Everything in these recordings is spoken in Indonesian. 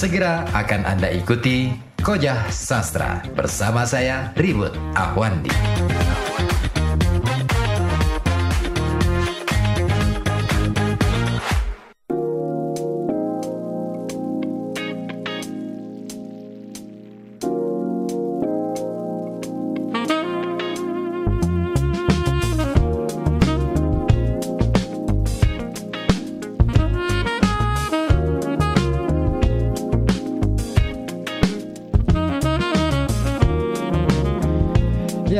segera akan Anda ikuti Kojah Sastra bersama saya Ribut Ahwandi.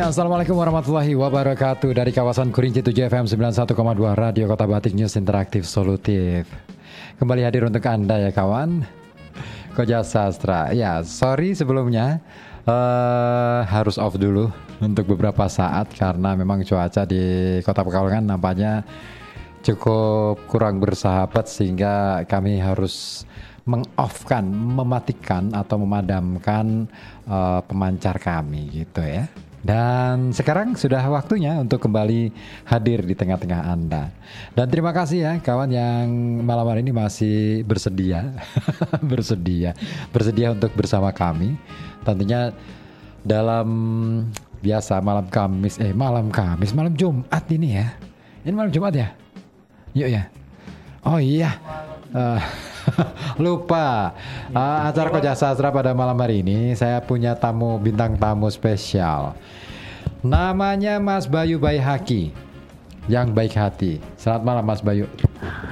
Ya, Assalamualaikum warahmatullahi wabarakatuh. Dari kawasan Kurinci 7 FM 91,2 Radio Kota Batik News Interaktif Solutif. Kembali hadir untuk Anda ya kawan. Koja Sastra. Ya, sorry sebelumnya eh Harus off dulu untuk beberapa saat Karena memang cuaca di Kota Pekalongan nampaknya cukup kurang bersahabat Sehingga kami harus mengoffkan, mematikan atau memadamkan eh, pemancar kami gitu ya dan sekarang sudah waktunya untuk kembali hadir di tengah-tengah Anda. Dan terima kasih ya kawan yang malam hari ini masih bersedia, bersedia, bersedia untuk bersama kami. Tentunya dalam biasa malam Kamis, eh malam Kamis, malam Jumat ini ya. Ini malam Jumat ya? Yuk ya. Oh iya. Uh, lupa. Uh, acara Koja Sastra pada malam hari ini saya punya tamu bintang tamu spesial. Namanya Mas Bayu Baihaki yang baik hati. Selamat malam Mas Bayu.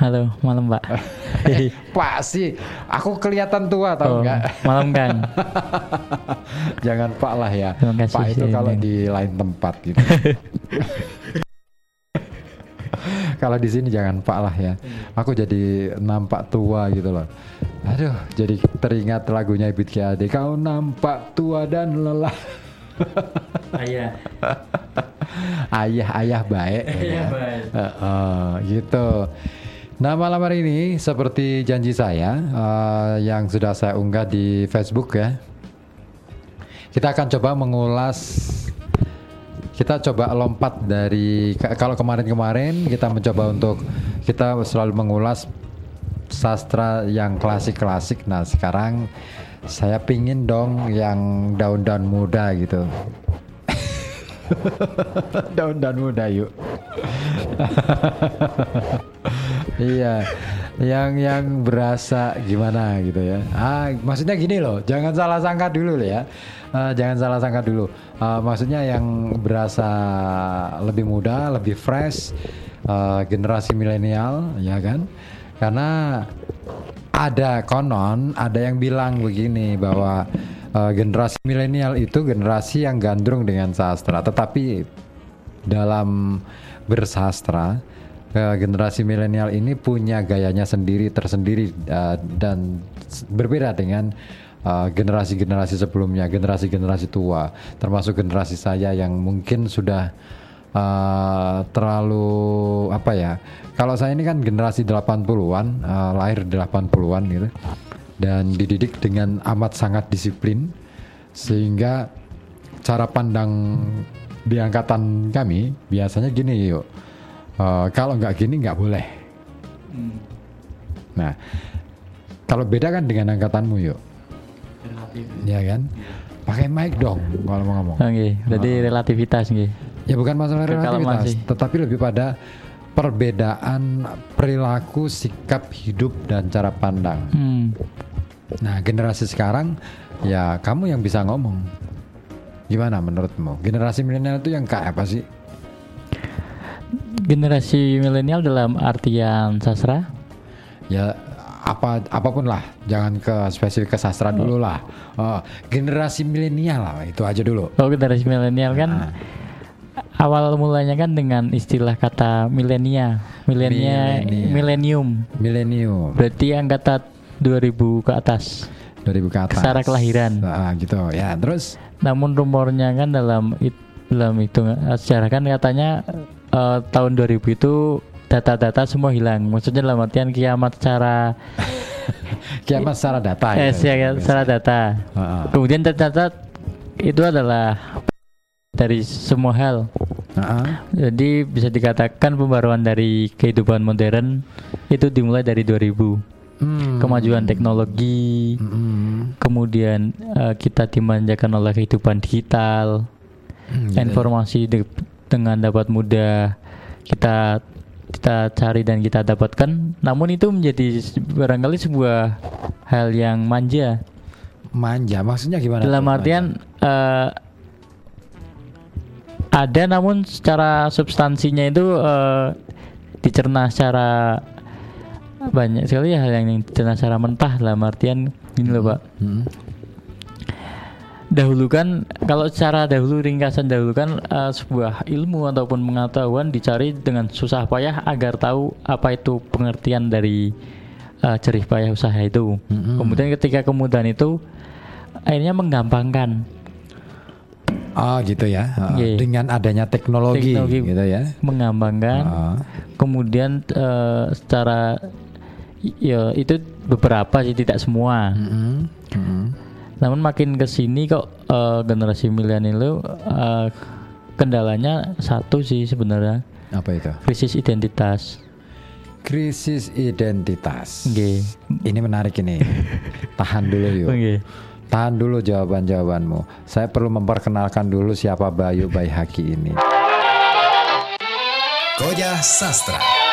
Halo, malam Pak. Eh, Pak sih aku kelihatan tua tau Oh, nggak? malam Kang. jangan Pak lah ya. Pak itu kalau di lain tempat gitu kalau di sini jangan Pak lah ya aku jadi nampak tua gitu loh aduh jadi teringat lagunya Ibit KAD kau nampak tua dan lelah Ayah. ayah ayah baik ya. Ayah baik. Eh, eh, gitu Nah malam hari ini seperti janji saya eh, yang sudah saya unggah di Facebook ya kita akan coba mengulas kita coba lompat dari ka- kalau kemarin-kemarin kita mencoba untuk kita selalu mengulas sastra yang klasik-klasik. Nah sekarang saya pingin dong yang daun-daun muda gitu. daun-daun muda yuk. iya, yang yang berasa gimana gitu ya. Ah, maksudnya gini loh, jangan salah sangka dulu ya. Ah, jangan salah sangka dulu. Ah, maksudnya yang berasa lebih muda, lebih fresh, ah, generasi milenial, ya kan? Karena ada konon, ada yang bilang begini bahwa eh, generasi milenial itu generasi yang gandrung dengan sastra, tetapi dalam bersastra generasi milenial ini punya gayanya sendiri tersendiri eh, dan berbeda dengan eh, generasi-generasi sebelumnya, generasi-generasi tua, termasuk generasi saya yang mungkin sudah eh, terlalu apa ya? Kalau saya ini kan generasi 80-an, eh, lahir 80-an gitu. Dan dididik dengan amat sangat disiplin sehingga cara pandang di angkatan kami biasanya gini yuk Eh, kalau nggak gini nggak boleh nah kalau beda kan dengan angkatanmu yuk ya kan pakai mic dong kalau mau ngomong Oke, berarti relativitas nggih. ya bukan masalah relativitas masih- tetapi lebih pada perbedaan perilaku sikap hidup dan cara pandang Hmm. Nah, generasi sekarang ya kamu yang bisa ngomong. Gimana menurutmu? Generasi milenial itu yang kayak apa sih? Generasi milenial dalam artian sastra? Ya apa apa pun lah, jangan ke spesifik ke sastra dulu lah. Oh, generasi milenial lah itu aja dulu. Oh, generasi milenial kan awal mulanya kan dengan istilah kata milenia, milenia, milenium. Milenium Berarti angkatan 2000 ke atas. 2000 ke atas. Kesetaraan kelahiran. Ah, gitu. Ya, terus Namun rumornya kan dalam it- dalam itu sejarah kan katanya eh, tahun 2000 itu data-data semua hilang. Maksudnya dalam artian kiamat secara kiamat secara data eh, ya. secara, secara data. Ah, ah. Kemudian tercatat itu adalah dari semua hal. Ah, ah. Jadi bisa dikatakan pembaruan dari kehidupan modern itu dimulai dari 2000. Hmm. kemajuan teknologi, Mm-mm. kemudian eh, kita dimanjakan oleh kehidupan digital, Hmm, gitu ya. informasi de- dengan dapat mudah kita kita cari dan kita dapatkan. Namun itu menjadi barangkali sebuah hal yang manja. Manja, maksudnya gimana? Dalam artian eh, ada namun secara substansinya itu eh, dicerna secara banyak sekali hal yang dicerna secara mentah dalam artian gini loh pak manja? Mm. dahulu kan kalau secara dahulu ringkasan dahulu kan eh, sebuah ilmu ataupun pengetahuan dicari dengan susah payah agar tahu apa itu pengertian dari eh, jerih payah usaha itu Mm-mm. kemudian ketika kemudahan itu akhirnya menggampangkan Oh gitu ya. Ah, Iya. Dengan adanya teknologi, Teknologi. gitu ya. menggampangkan Ah. kemudian eh, secara ya itu beberapa sih tidak semua Mm-mm. Mm-mm. Namun makin ke sini kok eh, generasi milenial itu eh, kendalanya satu sih sebenarnya Apa itu? krisis identitas Krisis identitas. Nggih. Ini menarik ini. Tahan dulu yuk. Nggih. Tahan dulu jawaban-jawabanmu. Saya perlu memperkenalkan dulu siapa Bayu Baihaki ini. Koja Sastra.